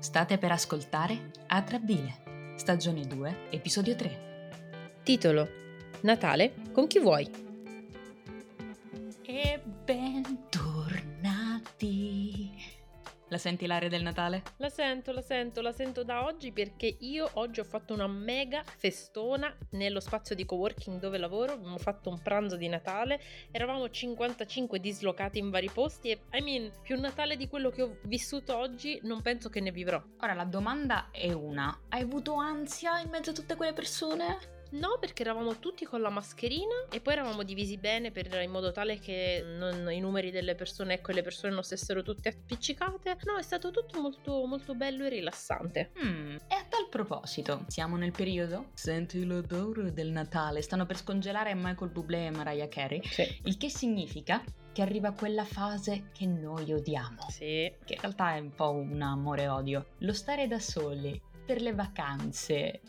State per ascoltare Atrabile, stagione 2, episodio 3. Titolo Natale con chi vuoi? La senti l'aria del Natale? La sento, la sento, la sento da oggi perché io oggi ho fatto una mega festona nello spazio di coworking dove lavoro, abbiamo fatto un pranzo di Natale, eravamo 55 dislocati in vari posti e I mean, più Natale di quello che ho vissuto oggi non penso che ne vivrò. Ora la domanda è una, hai avuto ansia in mezzo a tutte quelle persone? No, perché eravamo tutti con la mascherina e poi eravamo divisi bene per, in modo tale che non, i numeri delle persone, ecco, le persone non stessero tutte appiccicate. No, è stato tutto molto, molto bello e rilassante. Mm, e a tal proposito, siamo nel periodo? Senti l'odore del Natale, stanno per scongelare Michael Bublé e Mariah Carey. Sì. Il che significa che arriva quella fase che noi odiamo. Sì. Che in realtà è un po' un amore-odio. Lo stare da soli, per le vacanze,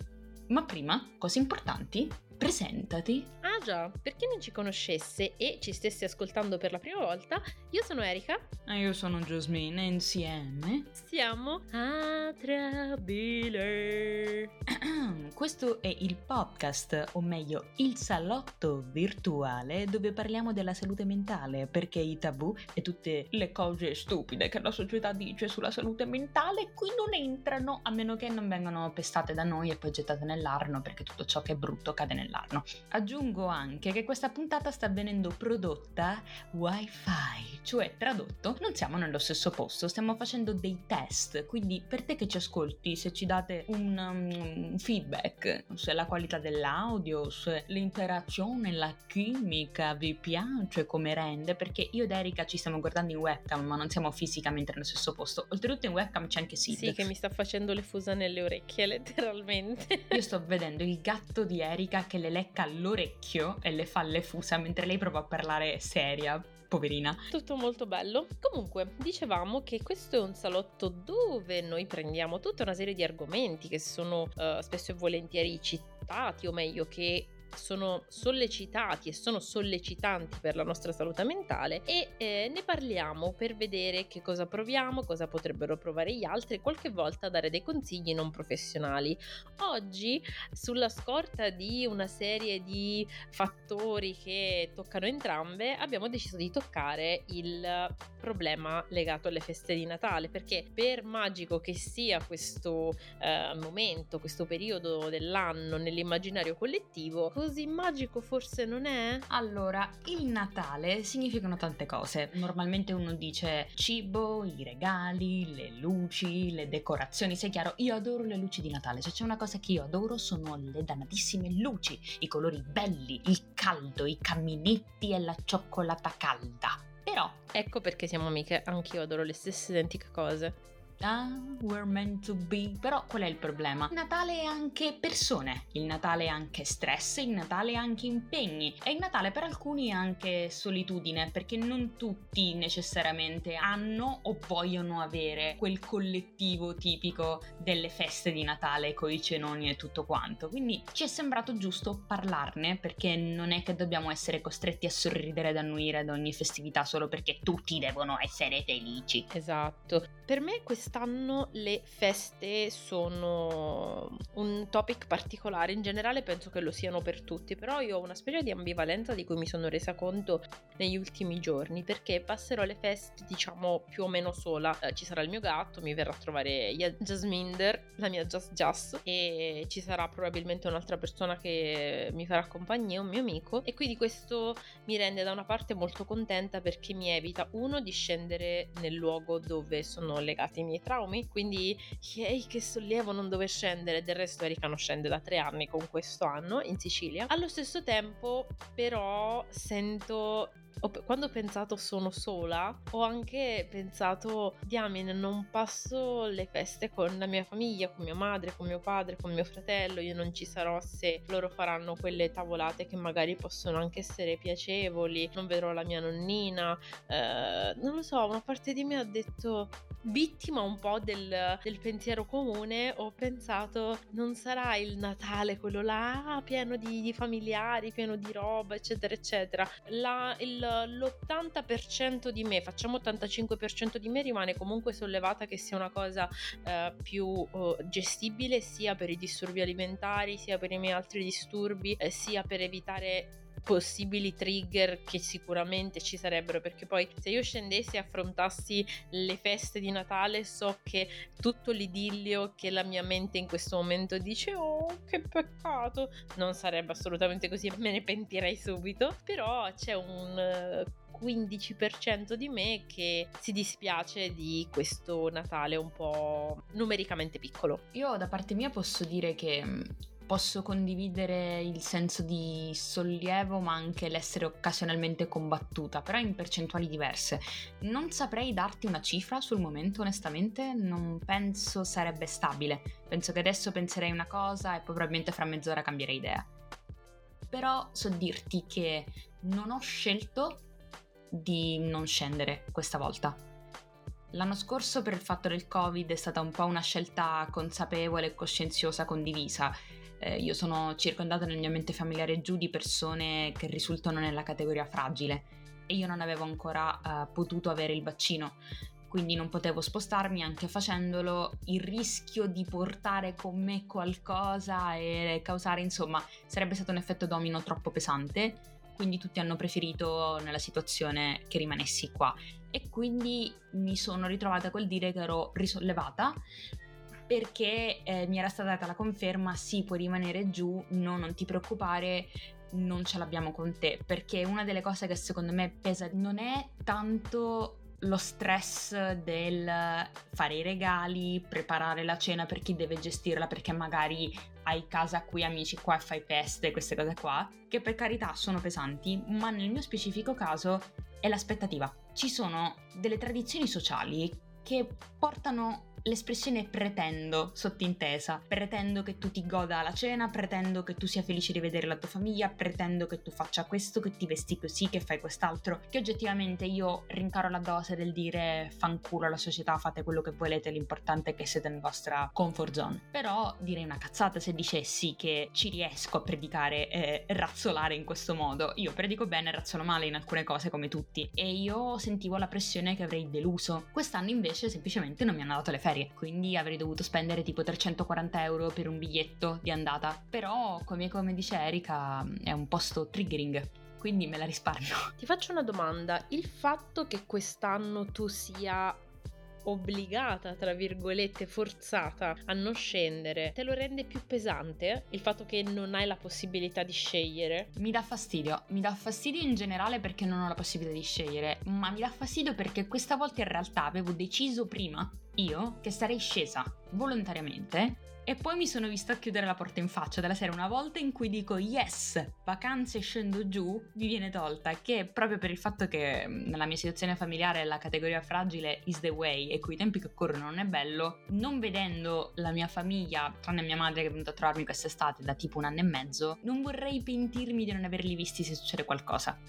ma prima, cose importanti, presentati. Ah già, per chi non ci conoscesse e ci stesse ascoltando per la prima volta, io sono Erika. E io sono Jasmine e insieme siamo Atrabile. Questo è il podcast, o meglio, il salotto virtuale dove parliamo della salute mentale, perché i tabù e tutte le cose stupide che la società dice sulla salute mentale qui non entrano, a meno che non vengano pestate da noi e poi gettate nell'arno, perché tutto ciò che è brutto cade nell'arno nell'arno. Aggiungo anche che questa puntata sta venendo prodotta wifi, cioè tradotto non siamo nello stesso posto, stiamo facendo dei test, quindi per te che ci ascolti, se ci date un um, feedback se la qualità dell'audio, se l'interazione, la chimica vi piace come rende, perché io ed Erika ci stiamo guardando in webcam ma non siamo fisicamente nello stesso posto, oltretutto in webcam c'è anche Sid. Sì, che mi sta facendo le fusa nelle orecchie letteralmente. Io sto vedendo il gatto di Erika che le lecca l'orecchio e le fa le fusa mentre lei prova a parlare seria, poverina. Tutto molto bello. Comunque, dicevamo che questo è un salotto dove noi prendiamo tutta una serie di argomenti che sono uh, spesso e volentieri citati, o meglio, che sono sollecitati e sono sollecitanti per la nostra salute mentale e eh, ne parliamo per vedere che cosa proviamo, cosa potrebbero provare gli altri e qualche volta dare dei consigli non professionali. Oggi, sulla scorta di una serie di fattori che toccano entrambe, abbiamo deciso di toccare il problema legato alle feste di Natale perché per magico che sia questo eh, momento, questo periodo dell'anno nell'immaginario collettivo, così magico forse non è? Allora, il Natale significano tante cose. Normalmente uno dice cibo, i regali, le luci, le decorazioni. Sei chiaro, io adoro le luci di Natale. Se c'è una cosa che io adoro sono le dannatissime luci, i colori belli, il caldo, i caminetti e la cioccolata calda. Però... Ecco perché siamo amiche, anch'io adoro le stesse identiche cose. Ah, we're meant to be. Però qual è il problema? Il Natale è anche persone, il Natale è anche stress, il Natale è anche impegni e il Natale per alcuni è anche solitudine perché non tutti necessariamente hanno o vogliono avere quel collettivo tipico delle feste di Natale con i cenoni e tutto quanto. Quindi ci è sembrato giusto parlarne perché non è che dobbiamo essere costretti a sorridere ed annuire ad ogni festività solo perché tutti devono essere felici. Esatto. Per me questo quest'anno le feste sono un topic particolare, in generale penso che lo siano per tutti, però io ho una specie di ambivalenza di cui mi sono resa conto negli ultimi giorni, perché passerò le feste diciamo più o meno sola, eh, ci sarà il mio gatto, mi verrà a trovare Jasminder, la mia Just Just, e ci sarà probabilmente un'altra persona che mi farà compagnia, un mio amico, e quindi questo mi rende da una parte molto contenta perché mi evita uno di scendere nel luogo dove sono legati i miei traumi, quindi yay che sollievo non dover scendere, del resto Erika non scende da tre anni con questo anno in Sicilia. Allo stesso tempo però sento quando ho pensato sono sola, ho anche pensato, diamine, non passo le feste con la mia famiglia, con mia madre, con mio padre, con mio fratello, io non ci sarò se loro faranno quelle tavolate che magari possono anche essere piacevoli, non vedrò la mia nonnina, eh, non lo so, una parte di me ha detto vittima un po' del, del pensiero comune, ho pensato non sarà il Natale quello là pieno di, di familiari, pieno di roba, eccetera, eccetera. La, il, l'80% di me, facciamo 85% di me, rimane comunque sollevata che sia una cosa eh, più uh, gestibile sia per i disturbi alimentari, sia per i miei altri disturbi, eh, sia per evitare possibili trigger che sicuramente ci sarebbero perché poi se io scendessi e affrontassi le feste di Natale so che tutto l'idillio che la mia mente in questo momento dice oh che peccato non sarebbe assolutamente così me ne pentirei subito però c'è un 15% di me che si dispiace di questo Natale un po' numericamente piccolo. Io da parte mia posso dire che mm, posso condividere il senso di sollievo ma anche l'essere occasionalmente combattuta, però in percentuali diverse. Non saprei darti una cifra sul momento, onestamente, non penso sarebbe stabile. Penso che adesso penserei una cosa e poi probabilmente fra mezz'ora cambierei idea. Però so dirti che non ho scelto di non scendere questa volta. L'anno scorso per il fatto del Covid è stata un po' una scelta consapevole e coscienziosa condivisa. Eh, io sono circondata nel mio ambiente familiare giù di persone che risultano nella categoria fragile e io non avevo ancora eh, potuto avere il vaccino, quindi non potevo spostarmi anche facendolo, il rischio di portare con me qualcosa e causare, insomma, sarebbe stato un effetto domino troppo pesante. Quindi tutti hanno preferito nella situazione che rimanessi qua e quindi mi sono ritrovata col dire che ero risollevata perché eh, mi era stata data la conferma sì puoi rimanere giù no non ti preoccupare non ce l'abbiamo con te. Perché una delle cose che secondo me pesa non è tanto lo stress del fare i regali, preparare la cena per chi deve gestirla perché magari hai casa qui, amici qua e fai feste, queste cose qua, che per carità sono pesanti, ma nel mio specifico caso è l'aspettativa. Ci sono delle tradizioni sociali che portano l'espressione pretendo sottintesa, pretendo che tu ti goda la cena, pretendo che tu sia felice di vedere la tua famiglia, pretendo che tu faccia questo, che ti vesti così, che fai quest'altro, che oggettivamente io rincaro la dose del dire fanculo alla società, fate quello che volete, l'importante è che siete nella vostra comfort zone. Però direi una cazzata se dicessi che ci riesco a predicare e razzolare in questo modo. Io predico bene e razzolo male in alcune cose come tutti e io sentivo la pressione che avrei deluso. Quest'anno invece semplicemente non mi hanno dato le ferie ferie, quindi avrei dovuto spendere tipo 340 euro per un biglietto di andata. Però, come, come dice Erika, è un posto triggering quindi me la risparmio. Ti faccio una domanda, il fatto che quest'anno tu sia obbligata, tra virgolette, forzata a non scendere, te lo rende più pesante il fatto che non hai la possibilità di scegliere? Mi dà fastidio, mi dà fastidio in generale perché non ho la possibilità di scegliere, ma mi dà fastidio perché questa volta in realtà avevo deciso prima io che sarei scesa volontariamente e poi mi sono vista chiudere la porta in faccia della serie una volta in cui dico yes, vacanze scendo giù, vi viene tolta, che proprio per il fatto che nella mia situazione familiare la categoria fragile is the way e coi tempi che corrono non è bello, non vedendo la mia famiglia, tranne mia madre che è venuta a trovarmi quest'estate da tipo un anno e mezzo, non vorrei pentirmi di non averli visti se succede qualcosa.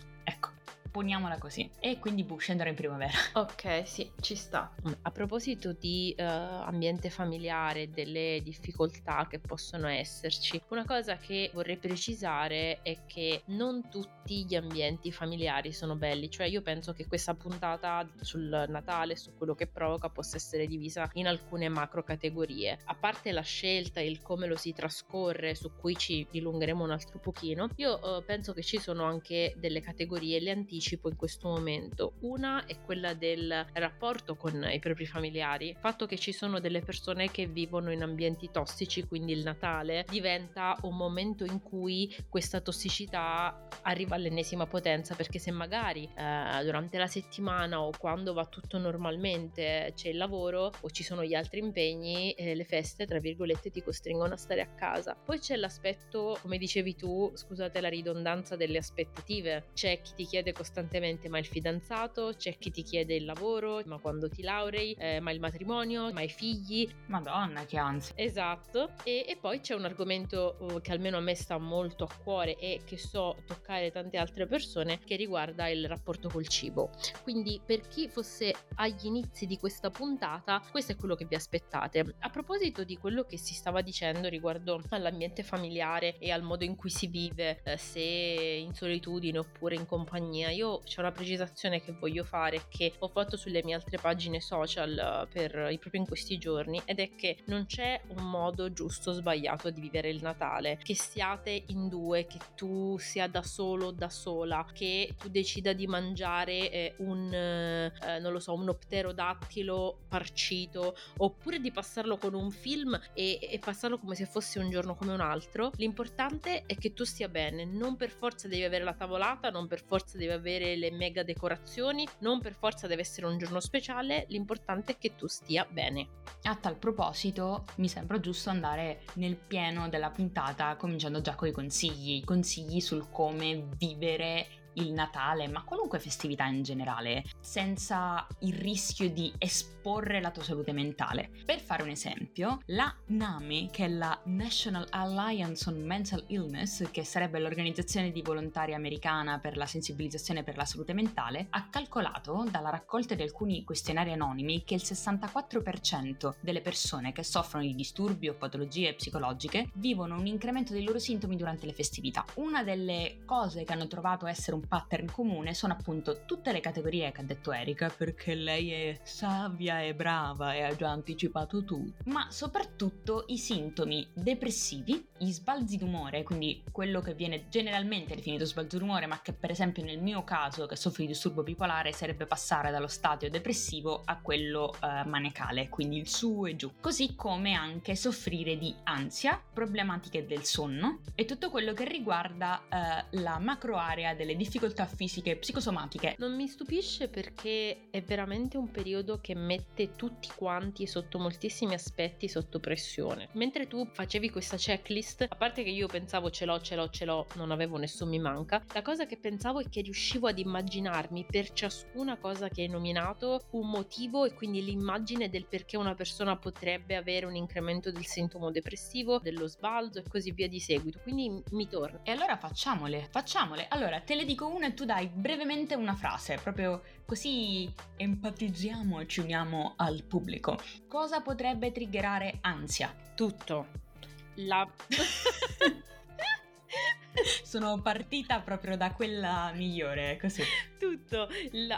Poniamola così. E quindi boh, scendere in primavera. Ok, sì, ci sta. Mm. A proposito di uh, ambiente familiare, delle difficoltà che possono esserci, una cosa che vorrei precisare è che non tutti gli ambienti familiari sono belli, cioè io penso che questa puntata sul Natale, su quello che provoca, possa essere divisa in alcune macro categorie. A parte la scelta e il come lo si trascorre, su cui ci dilungheremo un altro pochino, io uh, penso che ci sono anche delle categorie, le anticipo anticipo in questo momento. Una è quella del rapporto con i propri familiari, il fatto che ci sono delle persone che vivono in ambienti tossici, quindi il Natale diventa un momento in cui questa tossicità arriva all'ennesima potenza, perché se magari eh, durante la settimana o quando va tutto normalmente c'è il lavoro o ci sono gli altri impegni, eh, le feste, tra virgolette, ti costringono a stare a casa. Poi c'è l'aspetto, come dicevi tu, scusate la ridondanza delle aspettative, c'è chi ti chiede costantemente costantemente ma il fidanzato, c'è chi ti chiede il lavoro, ma quando ti laurei, eh, ma il matrimonio, ma i figli. Madonna, che ansia. Esatto. E, e poi c'è un argomento uh, che almeno a me sta molto a cuore e che so toccare tante altre persone che riguarda il rapporto col cibo. Quindi per chi fosse agli inizi di questa puntata, questo è quello che vi aspettate. A proposito di quello che si stava dicendo riguardo all'ambiente familiare e al modo in cui si vive, eh, se in solitudine oppure in compagnia, io c'è una precisazione che voglio fare che ho fatto sulle mie altre pagine social eh, per proprio in questi giorni ed è che non c'è un modo giusto o sbagliato di vivere il Natale, che siate in due, che tu sia da solo, da sola, che tu decida di mangiare eh, un, eh, non lo so, un pterodattilo parcito oppure di passarlo con un film e, e passarlo come se fosse un giorno come un altro. L'importante è che tu stia bene, non per forza devi avere la tavolata, non per forza devi avere le mega decorazioni, non per forza deve essere un giorno speciale, l'importante è che tu stia bene. A tal proposito, mi sembra giusto andare nel pieno della puntata, cominciando già con i consigli, consigli sul come vivere il Natale, ma qualunque festività in generale, senza il rischio di esporre la tua salute mentale. Per fare un esempio, la NAMI, che è la National Alliance on Mental Illness, che sarebbe l'organizzazione di volontari americana per la sensibilizzazione per la salute mentale, ha calcolato dalla raccolta di alcuni questionari anonimi che il 64% delle persone che soffrono di disturbi o patologie psicologiche vivono un incremento dei loro sintomi durante le festività. Una delle cose che hanno trovato essere un un pattern comune sono appunto tutte le categorie che ha detto Erika, perché lei è savia e brava e ha già anticipato tutto, ma soprattutto i sintomi depressivi, gli sbalzi d'umore, quindi quello che viene generalmente definito sbalzo d'umore, ma che per esempio nel mio caso, che soffro di disturbo bipolare, sarebbe passare dallo stadio depressivo a quello eh, maniacale, quindi il su e giù, così come anche soffrire di ansia, problematiche del sonno e tutto quello che riguarda eh, la macro area delle difficoltà fisiche, psicosomatiche. Non mi stupisce perché è veramente un periodo che mette tutti quanti sotto moltissimi aspetti sotto pressione. Mentre tu facevi questa checklist, a parte che io pensavo ce l'ho, ce l'ho, ce l'ho, non avevo nessun mi manca, la cosa che pensavo è che riuscivo ad immaginarmi per ciascuna cosa che hai nominato un motivo e quindi l'immagine del perché una persona potrebbe avere un incremento del sintomo depressivo, dello sbalzo e così via di seguito. Quindi mi torna. E allora facciamole, facciamole. Allora, te le dico una e tu dai brevemente una frase, proprio così empatizziamo e ci uniamo al pubblico. Cosa potrebbe triggerare ansia? Tutto. La... Sono partita proprio da quella migliore, così. Tutto.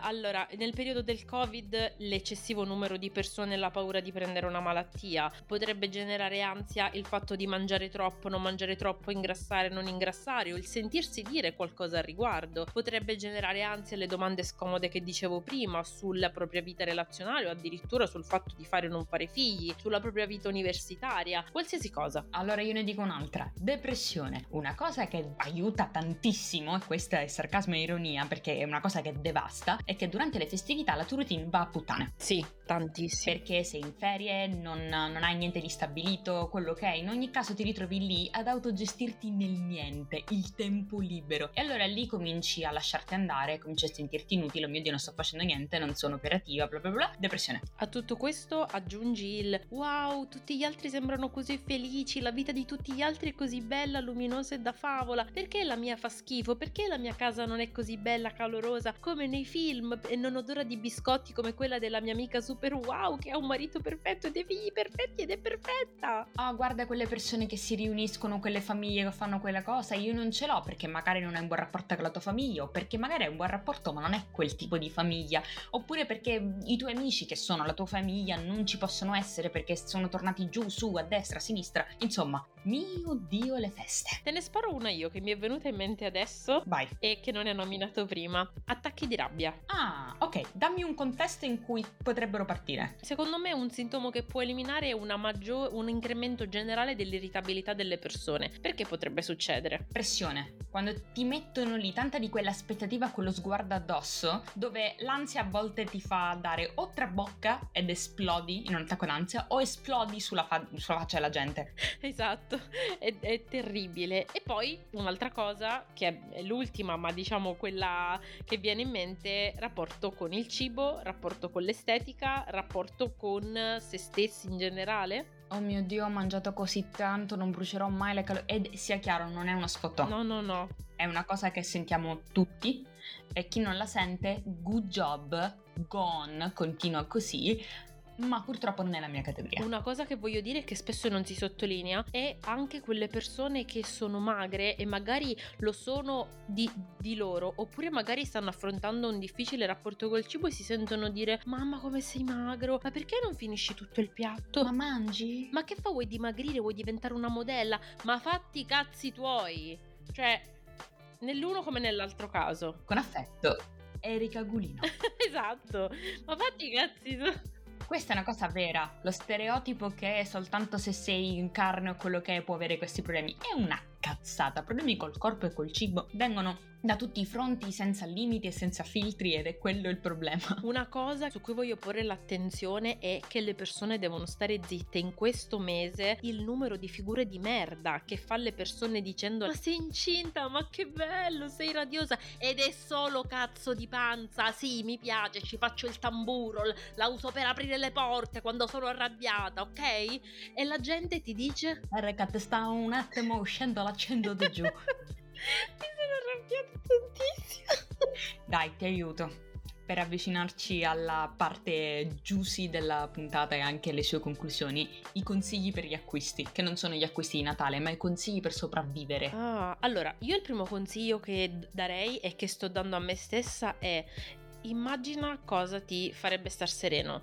allora, nel periodo del Covid, l'eccessivo numero di persone e la paura di prendere una malattia potrebbe generare ansia il fatto di mangiare troppo, non mangiare troppo, ingrassare, non ingrassare o il sentirsi dire qualcosa al riguardo. Potrebbe generare ansia le domande scomode che dicevo prima sulla propria vita relazionale o addirittura sul fatto di fare o non fare figli, sulla propria vita universitaria, qualsiasi cosa. Allora io ne dico un'altra. Depressione. Una cosa che aiuta tantissimo, e questa è sarcasmo e ironia perché è una cosa che devasta, è che durante le festività la tua routine va a puttane. Sì, tantissimo. Perché sei in ferie, non, non hai niente di stabilito, quello che è, in ogni caso ti ritrovi lì ad autogestirti nel niente, il tempo libero. E allora lì cominci a lasciarti andare, cominci a sentirti inutile, oh mio Dio non sto facendo niente, non sono operativa, bla bla bla, depressione. A tutto questo aggiungi il wow, tutti gli altri sembrano così felici, la vita di tutti gli altri è così bella, luminosa e da favola perché la mia fa schifo, perché la mia casa non è così bella, calorosa come nei film e non odora di biscotti come quella della mia amica super wow che ha un marito perfetto e dei figli perfetti ed è perfetta. Ah, guarda quelle persone che si riuniscono, quelle famiglie che fanno quella cosa, io non ce l'ho perché magari non hai un buon rapporto con la tua famiglia o perché magari hai un buon rapporto ma non è quel tipo di famiglia, oppure perché i tuoi amici che sono la tua famiglia non ci possono essere perché sono tornati giù, su, a destra, a sinistra, insomma, mio Dio le feste. Te ne sparo una io che mi è venuta in mente adesso Vai. e che non è nominato prima. Attacchi di rabbia. Ah, ok. Dammi un contesto in cui potrebbero partire. Secondo me un sintomo che può eliminare è maggior, un incremento generale dell'irritabilità delle persone. Perché potrebbe succedere? Pressione. Quando ti mettono lì tanta di quell'aspettativa, quello sguardo addosso, dove l'ansia a volte ti fa dare o trabocca ed esplodi in un attacco d'ansia o esplodi sulla, fa- sulla faccia della gente. Esatto Esatto, è, è, terribile. E poi un'altra cosa, che è l'ultima, ma diciamo quella che viene in mente, rapporto con il cibo, rapporto con l'estetica, rapporto con se stessi in generale. Oh mio Dio, ho mangiato così tanto, non brucerò mai le calorie. Ed sia chiaro, non è uno spot No, no, no. È una cosa che sentiamo tutti e chi non la sente, good job, gone, continua così ma purtroppo non è la mia categoria. Una cosa che voglio dire che spesso non si sottolinea è anche quelle persone che sono magre e magari lo sono di, di, loro, oppure magari stanno affrontando un difficile rapporto col cibo e si sentono dire mamma come sei magro, ma perché non finisci tutto il piatto? Ma mangi? Ma che fa vuoi dimagrire, vuoi diventare una modella? Ma fatti i cazzi tuoi! Cioè, nell'uno come nell'altro caso. Con affetto. Erika Gulino. esatto, ma fatti i cazzi tuoi. Questa è una cosa vera. Lo stereotipo che soltanto se sei in carne o quello che è può avere questi problemi è una cazzata. Problemi col corpo e col cibo vengono da tutti i fronti senza limiti e senza filtri ed è quello il problema. Una cosa su cui voglio porre l'attenzione è che le persone devono stare zitte. In questo mese il numero di figure di merda che fa le persone dicendo ma sei incinta, ma che bello, sei radiosa ed è solo cazzo di panza, sì mi piace, ci faccio il tamburo, la uso per aprire le porte quando sono arrabbiata, ok? E la gente ti dice... Recat sta un attimo uscendo l'accendo di giù. Mi sono arrabbiata tantissimo. Dai, ti aiuto. Per avvicinarci alla parte juicy della puntata e anche alle sue conclusioni, i consigli per gli acquisti, che non sono gli acquisti di Natale, ma i consigli per sopravvivere. Ah, allora, io il primo consiglio che darei e che sto dando a me stessa è immagina cosa ti farebbe star sereno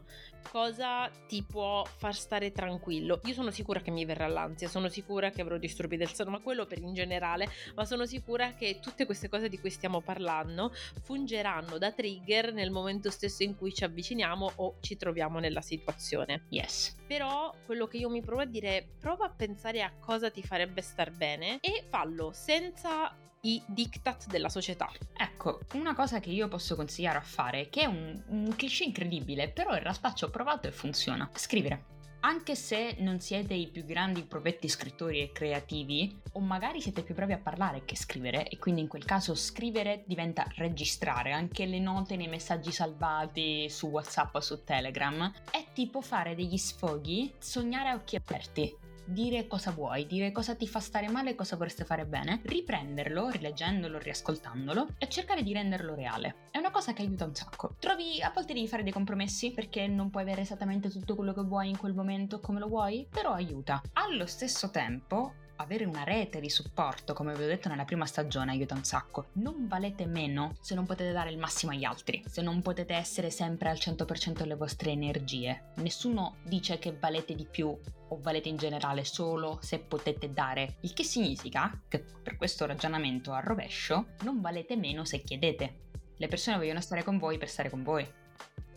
cosa ti può far stare tranquillo. Io sono sicura che mi verrà l'ansia, sono sicura che avrò disturbi del sonno, ma quello per in generale, ma sono sicura che tutte queste cose di cui stiamo parlando fungeranno da trigger nel momento stesso in cui ci avviciniamo o ci troviamo nella situazione. Yes. Però quello che io mi provo a dire è prova a pensare a cosa ti farebbe star bene e fallo senza i diktat della società. Ecco, una cosa che io posso consigliare a fare, che è un, un cliché incredibile, però in realtà ci ho provato e funziona. Scrivere. Anche se non siete i più grandi provetti scrittori e creativi, o magari siete più bravi a parlare che scrivere, e quindi in quel caso scrivere diventa registrare, anche le note nei messaggi salvati su WhatsApp o su Telegram, è tipo fare degli sfoghi, sognare a occhi aperti dire cosa vuoi, dire cosa ti fa stare male e cosa vorreste fare bene, riprenderlo, rileggendolo, riascoltandolo e cercare di renderlo reale. È una cosa che aiuta un sacco. Trovi a volte devi fare dei compromessi perché non puoi avere esattamente tutto quello che vuoi in quel momento come lo vuoi, però aiuta. Allo stesso tempo, avere una rete di supporto, come vi ho detto nella prima stagione, aiuta un sacco. Non valete meno se non potete dare il massimo agli altri, se non potete essere sempre al 100% delle vostre energie. Nessuno dice che valete di più o valete in generale solo se potete dare, il che significa che per questo ragionamento a rovescio non valete meno se chiedete. Le persone vogliono stare con voi per stare con voi.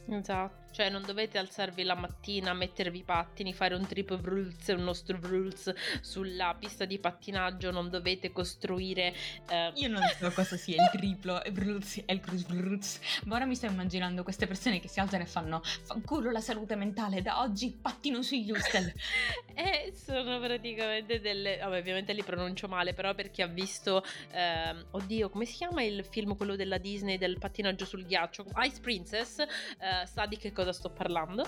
Esatto. Cioè non dovete alzarvi la mattina, mettervi i pattini, fare un trip vrulz e un nostro vrulz sulla pista di pattinaggio, non dovete costruire... Uh... Io non so cosa sia il triplo vrulz e il cruz vrulz, ma ora mi sto immaginando queste persone che si alzano e fanno fanculo la salute mentale, da oggi pattino sugli Ustel. e sono praticamente delle... Vabbè, ovviamente li pronuncio male, però per chi ha visto... Uh, oddio, come si chiama il film quello della Disney del pattinaggio sul ghiaccio? Ice Princess, uh, sa di che cosa cosa sto parlando.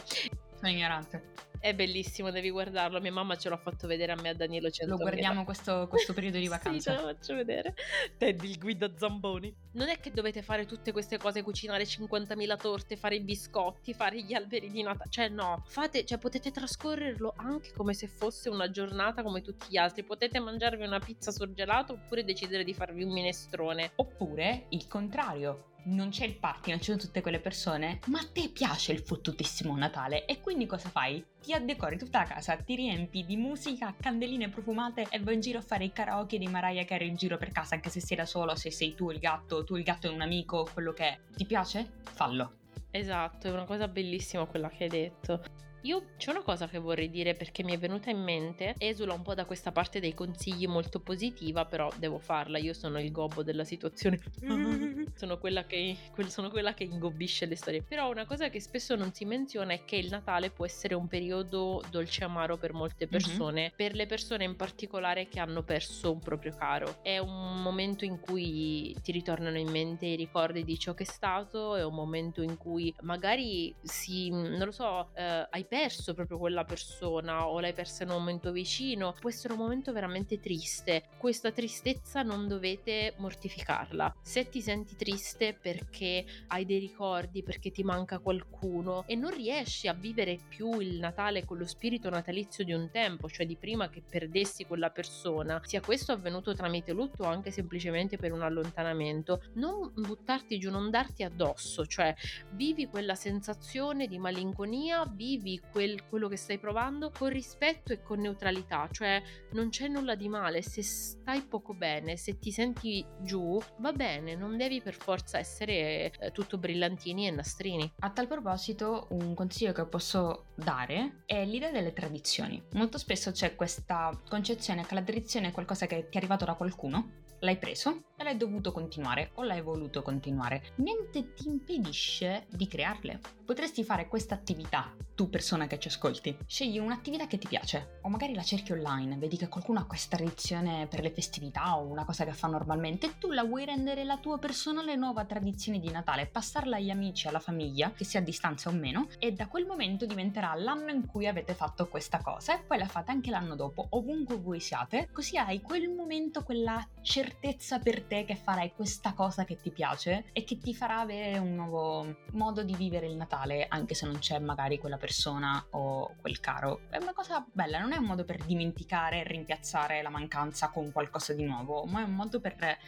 Sono ignorante. È bellissimo, devi guardarlo. Mia mamma ce l'ha fatto vedere a me a Danilo Lo guardiamo questo, questo, periodo di vacanza. sì, te lo faccio vedere. Teddy, il guida Zamboni. Non è che dovete fare tutte queste cose, cucinare 50.000 torte, fare i biscotti, fare gli alberi di Natale. Cioè, no, fate, cioè, potete trascorrerlo anche come se fosse una giornata come tutti gli altri. Potete mangiarvi una pizza surgelata oppure decidere di farvi un minestrone. Oppure il contrario non c'è il party, non ci sono tutte quelle persone, ma a te piace il fottutissimo Natale e quindi cosa fai? Ti addecori tutta la casa, ti riempi di musica, candeline profumate e vai in giro a fare i karaoke di Mariah Carey in giro per casa, anche se sei da solo, se sei tu il gatto, tu il gatto è un amico, quello che è. Ti piace? Fallo. Esatto, è una cosa bellissima quella che hai detto. Io c'è una cosa che vorrei dire perché mi è venuta in mente, esula un po' da questa parte dei consigli molto positiva, però devo farla, io sono il gobbo della situazione, sono, quella che, sono quella che ingobbisce le storie. Però una cosa che spesso non si menziona è che il Natale può essere un periodo dolce amaro per molte persone, mm-hmm. per le persone in particolare che hanno perso un proprio caro. È un momento in cui ti ritornano in mente i ricordi di ciò che è stato, è un momento in cui magari si, non lo so, eh, hai perso proprio quella persona o l'hai persa in un momento vicino, può essere un momento veramente triste. Questa tristezza non dovete mortificarla. Se ti senti triste perché hai dei ricordi, perché ti manca qualcuno e non riesci a vivere più il Natale con lo spirito natalizio di un tempo, cioè di prima che perdessi quella persona, sia questo avvenuto tramite lutto o anche semplicemente per un allontanamento, non buttarti giù, non darti addosso, cioè vivi quella sensazione di malinconia, vivi quel, quello che stai provando con rispetto e con neutralità, cioè non c'è nulla di male, se stai poco bene, se ti senti giù, va bene, non devi per forza essere eh, tutto brillantini e nastrini. A tal proposito, un consiglio che posso dare è l'idea delle tradizioni. Molto spesso c'è questa concezione che la tradizione è qualcosa che ti è arrivato da qualcuno l'hai preso e l'hai dovuto continuare o l'hai voluto continuare. Niente ti impedisce di crearle. Potresti fare questa attività, tu persona che ci ascolti. Scegli un'attività che ti piace o magari la cerchi online, vedi che qualcuno ha questa tradizione per le festività o una cosa che fa normalmente e tu la vuoi rendere la tua personale nuova tradizione di Natale, passarla agli amici, alla famiglia, che sia a distanza o meno, e da quel momento diventerà l'anno in cui avete fatto questa cosa e poi la fate anche l'anno dopo, ovunque voi siate, così hai quel momento, quella certezza per te che farai questa cosa che ti piace e che ti farà avere un nuovo modo di vivere il Natale, anche se non c'è magari quella persona o quel caro. È una cosa bella, non è un modo per dimenticare e rimpiazzare la mancanza con qualcosa di nuovo, ma è un modo per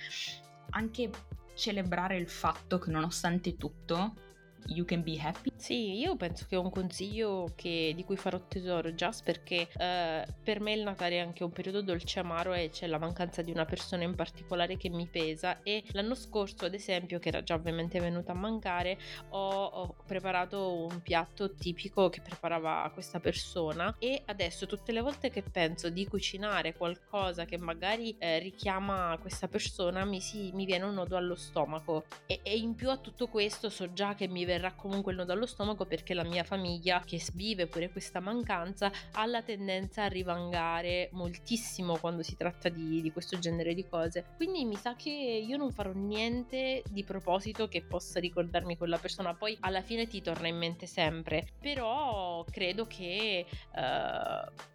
anche celebrare il fatto che nonostante tutto You Can Be Happy? Sì, io penso che è un consiglio che, di cui farò tesoro, just perché eh, per me il Natale è anche un periodo dolce amaro e c'è la mancanza di una persona in particolare che mi pesa. E l'anno scorso ad esempio, che era già ovviamente venuta a mancare, ho, ho preparato un piatto tipico che preparava questa persona. E adesso tutte le volte che penso di cucinare qualcosa che magari eh, richiama questa persona mi, si, mi viene un nodo allo stomaco. E, e in più a tutto questo so già che mi verrà comunque il nodo allo stomaco perché la mia famiglia che vive pure questa mancanza ha la tendenza a rivangare moltissimo quando si tratta di, di questo genere di cose. Quindi mi sa che io non farò niente di proposito che possa ricordarmi quella persona. Poi alla fine ti torna in mente sempre. Però credo che... Uh,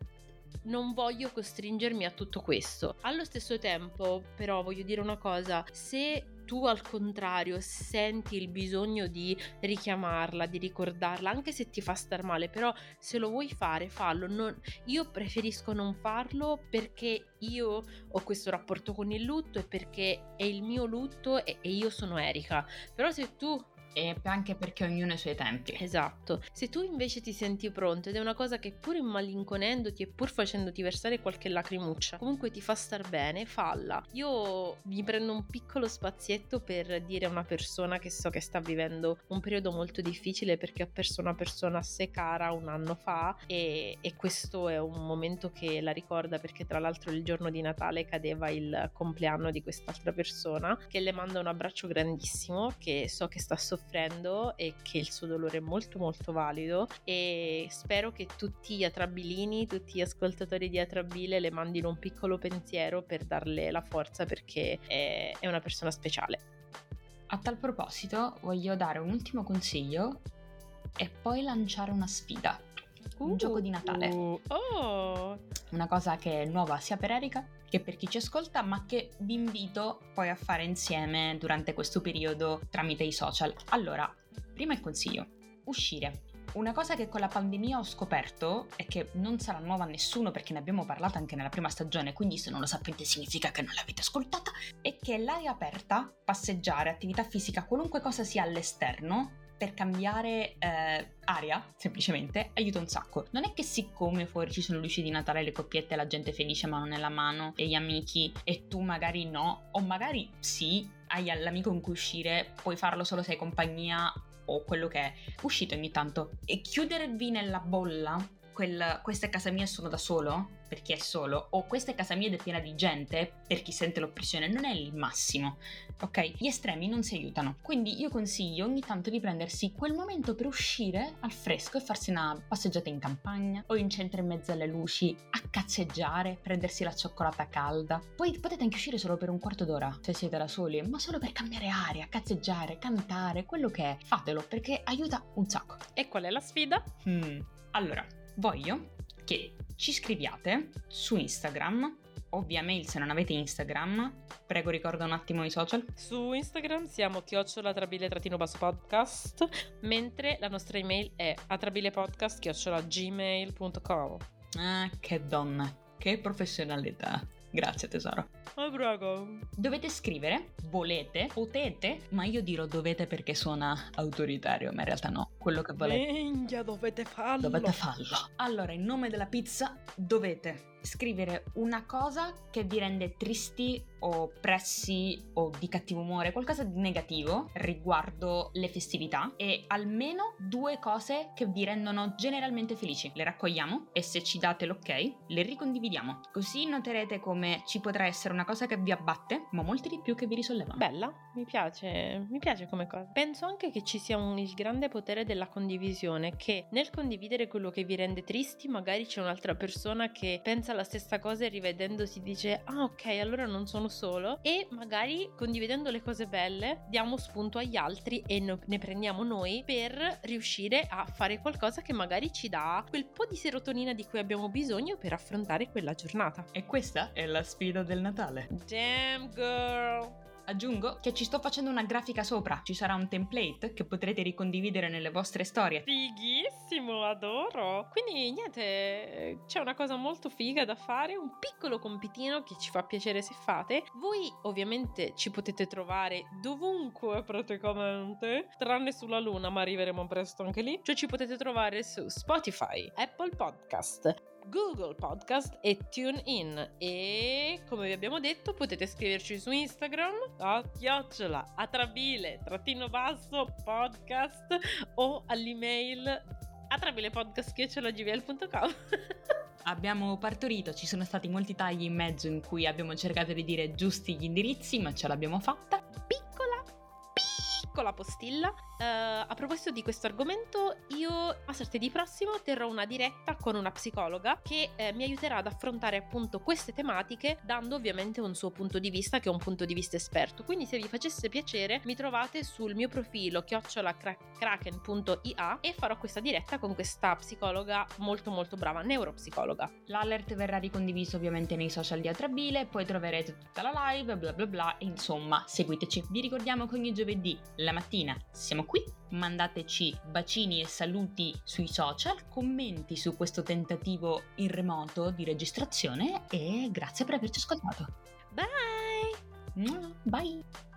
non voglio costringermi a tutto questo. Allo stesso tempo, però, voglio dire una cosa: se tu al contrario senti il bisogno di richiamarla, di ricordarla, anche se ti fa star male, però se lo vuoi fare, fallo. Non, io preferisco non farlo perché io ho questo rapporto con il lutto e perché è il mio lutto e, e io sono Erika. Però se tu e anche perché ognuno ha i suoi tempi. Esatto. Se tu invece ti senti pronto ed è una cosa che pur immalinconendoti e pur facendoti versare qualche lacrimuccia, comunque ti fa star bene, falla. Io mi prendo un piccolo spazietto per dire a una persona che so che sta vivendo un periodo molto difficile perché ha perso una persona a sé cara un anno fa e, e questo è un momento che la ricorda perché tra l'altro il giorno di Natale cadeva il compleanno di quest'altra persona che le manda un abbraccio grandissimo che so che sta soffrendo soffrendo e che il suo dolore è molto molto valido e spero che tutti gli atrabilini, tutti gli ascoltatori di Atrabile le mandino un piccolo pensiero per darle la forza perché è, è una persona speciale. A tal proposito voglio dare un ultimo consiglio e poi lanciare una sfida. Un uh, gioco di Natale. Uh, oh. Una cosa che è nuova sia per Erika che per chi ci ascolta, ma che vi invito poi a fare insieme durante questo periodo tramite i social. Allora, prima il consiglio, uscire. Una cosa che con la pandemia ho scoperto e che non sarà nuova a nessuno perché ne abbiamo parlato anche nella prima stagione, quindi se non lo sapete significa che non l'avete ascoltata, è che l'aria aperta, passeggiare, attività fisica, qualunque cosa sia all'esterno, per cambiare eh, aria, semplicemente, aiuta un sacco. Non è che siccome fuori ci sono luci di Natale, le coppiette, la gente felice mano nella mano e gli amici e tu magari no, o magari sì, hai l'amico con cui uscire, puoi farlo solo se hai compagnia o quello che è, uscite ogni tanto e chiudervi nella bolla quel, questa è casa mia e sono da solo, per chi è solo, o questa è casa mia ed è piena di gente, per chi sente l'oppressione, non è il massimo, ok? Gli estremi non si aiutano. Quindi io consiglio ogni tanto di prendersi quel momento per uscire al fresco e farsi una passeggiata in campagna, o in centro in mezzo alle luci, a cazzeggiare, prendersi la cioccolata calda. Poi potete anche uscire solo per un quarto d'ora, se siete da soli, ma solo per cambiare aria, cazzeggiare, cantare, quello che è. Fatelo, perché aiuta un sacco. E qual è la sfida? Hmm. Allora, voglio che ci scriviate su Instagram o via mail se non avete Instagram. Prego ricorda un attimo i social. Su Instagram siamo chiocciolatrabile-podcast mentre la nostra email è atrabilepodcast-gmail.com Ah, che donna, che professionalità. Grazie tesoro. Oh, prego. Dovete scrivere, volete, potete, ma io dirò dovete perché suona autoritario, ma in realtà no, quello che volete. Minchia, dovete farlo. Dovete farlo. Allora, in nome della pizza, dovete scrivere una cosa che vi rende tristi o pressi o di cattivo umore, qualcosa di negativo riguardo le festività e almeno due cose che vi rendono generalmente felici. Le raccogliamo e se ci date l'ok le ricondividiamo. Così noterete come ci potrà essere una cosa che vi abbatte, ma molte di più che vi risollevano. Bella, mi piace, mi piace come cosa. Penso anche che ci sia un, il grande potere della condivisione, che nel condividere quello che vi rende tristi, magari c'è un'altra persona che pensa la stessa cosa e rivedendosi dice ah ok allora non sono solo e magari condividendo le cose belle diamo spunto agli altri e no, ne prendiamo noi per riuscire a fare qualcosa che magari ci dà quel po' di serotonina di cui abbiamo bisogno per affrontare quella giornata. E questa è la sfida del Natale. Damn girl! Aggiungo che ci sto facendo una grafica sopra, ci sarà un template che potrete ricondividere nelle vostre storie. Fighissimo, adoro! Quindi niente, c'è una cosa molto figa da fare, un piccolo compitino che ci fa piacere se fate. Voi ovviamente ci potete trovare dovunque praticamente, tranne sulla luna, ma arriveremo presto anche lì. Cioè ci potete trovare su Spotify, Apple Podcast, Google Podcast e TuneIn e come vi abbiamo detto potete scriverci su Instagram a chiocciola atrabile trattino basso podcast o all'email atrabilepodcast.gmail.com Abbiamo partorito, ci sono stati molti tagli in mezzo in cui abbiamo cercato di dire giusti gli indirizzi, ma ce l'abbiamo fatta. Piccola, postilla Uh, a proposito di questo argomento, io a martedì prossimo terrò una diretta con una psicologa che eh, mi aiuterà ad affrontare appunto queste tematiche, dando ovviamente un suo punto di vista, che è un punto di vista esperto. Quindi, se vi facesse piacere, mi trovate sul mio profilo chiocciolakraken.ia e farò questa diretta con questa psicologa molto molto brava, neuropsicologa. L'alert verrà ricondiviso ovviamente nei social di Atrabile, poi troverete tutta la live, bla bla bla, insomma, seguiteci. Vi ricordiamo che ogni giovedì la mattina siamo qui, mandateci bacini e saluti sui social, commenti su questo tentativo in remoto di registrazione e grazie per averci ascoltato. Bye! Bye!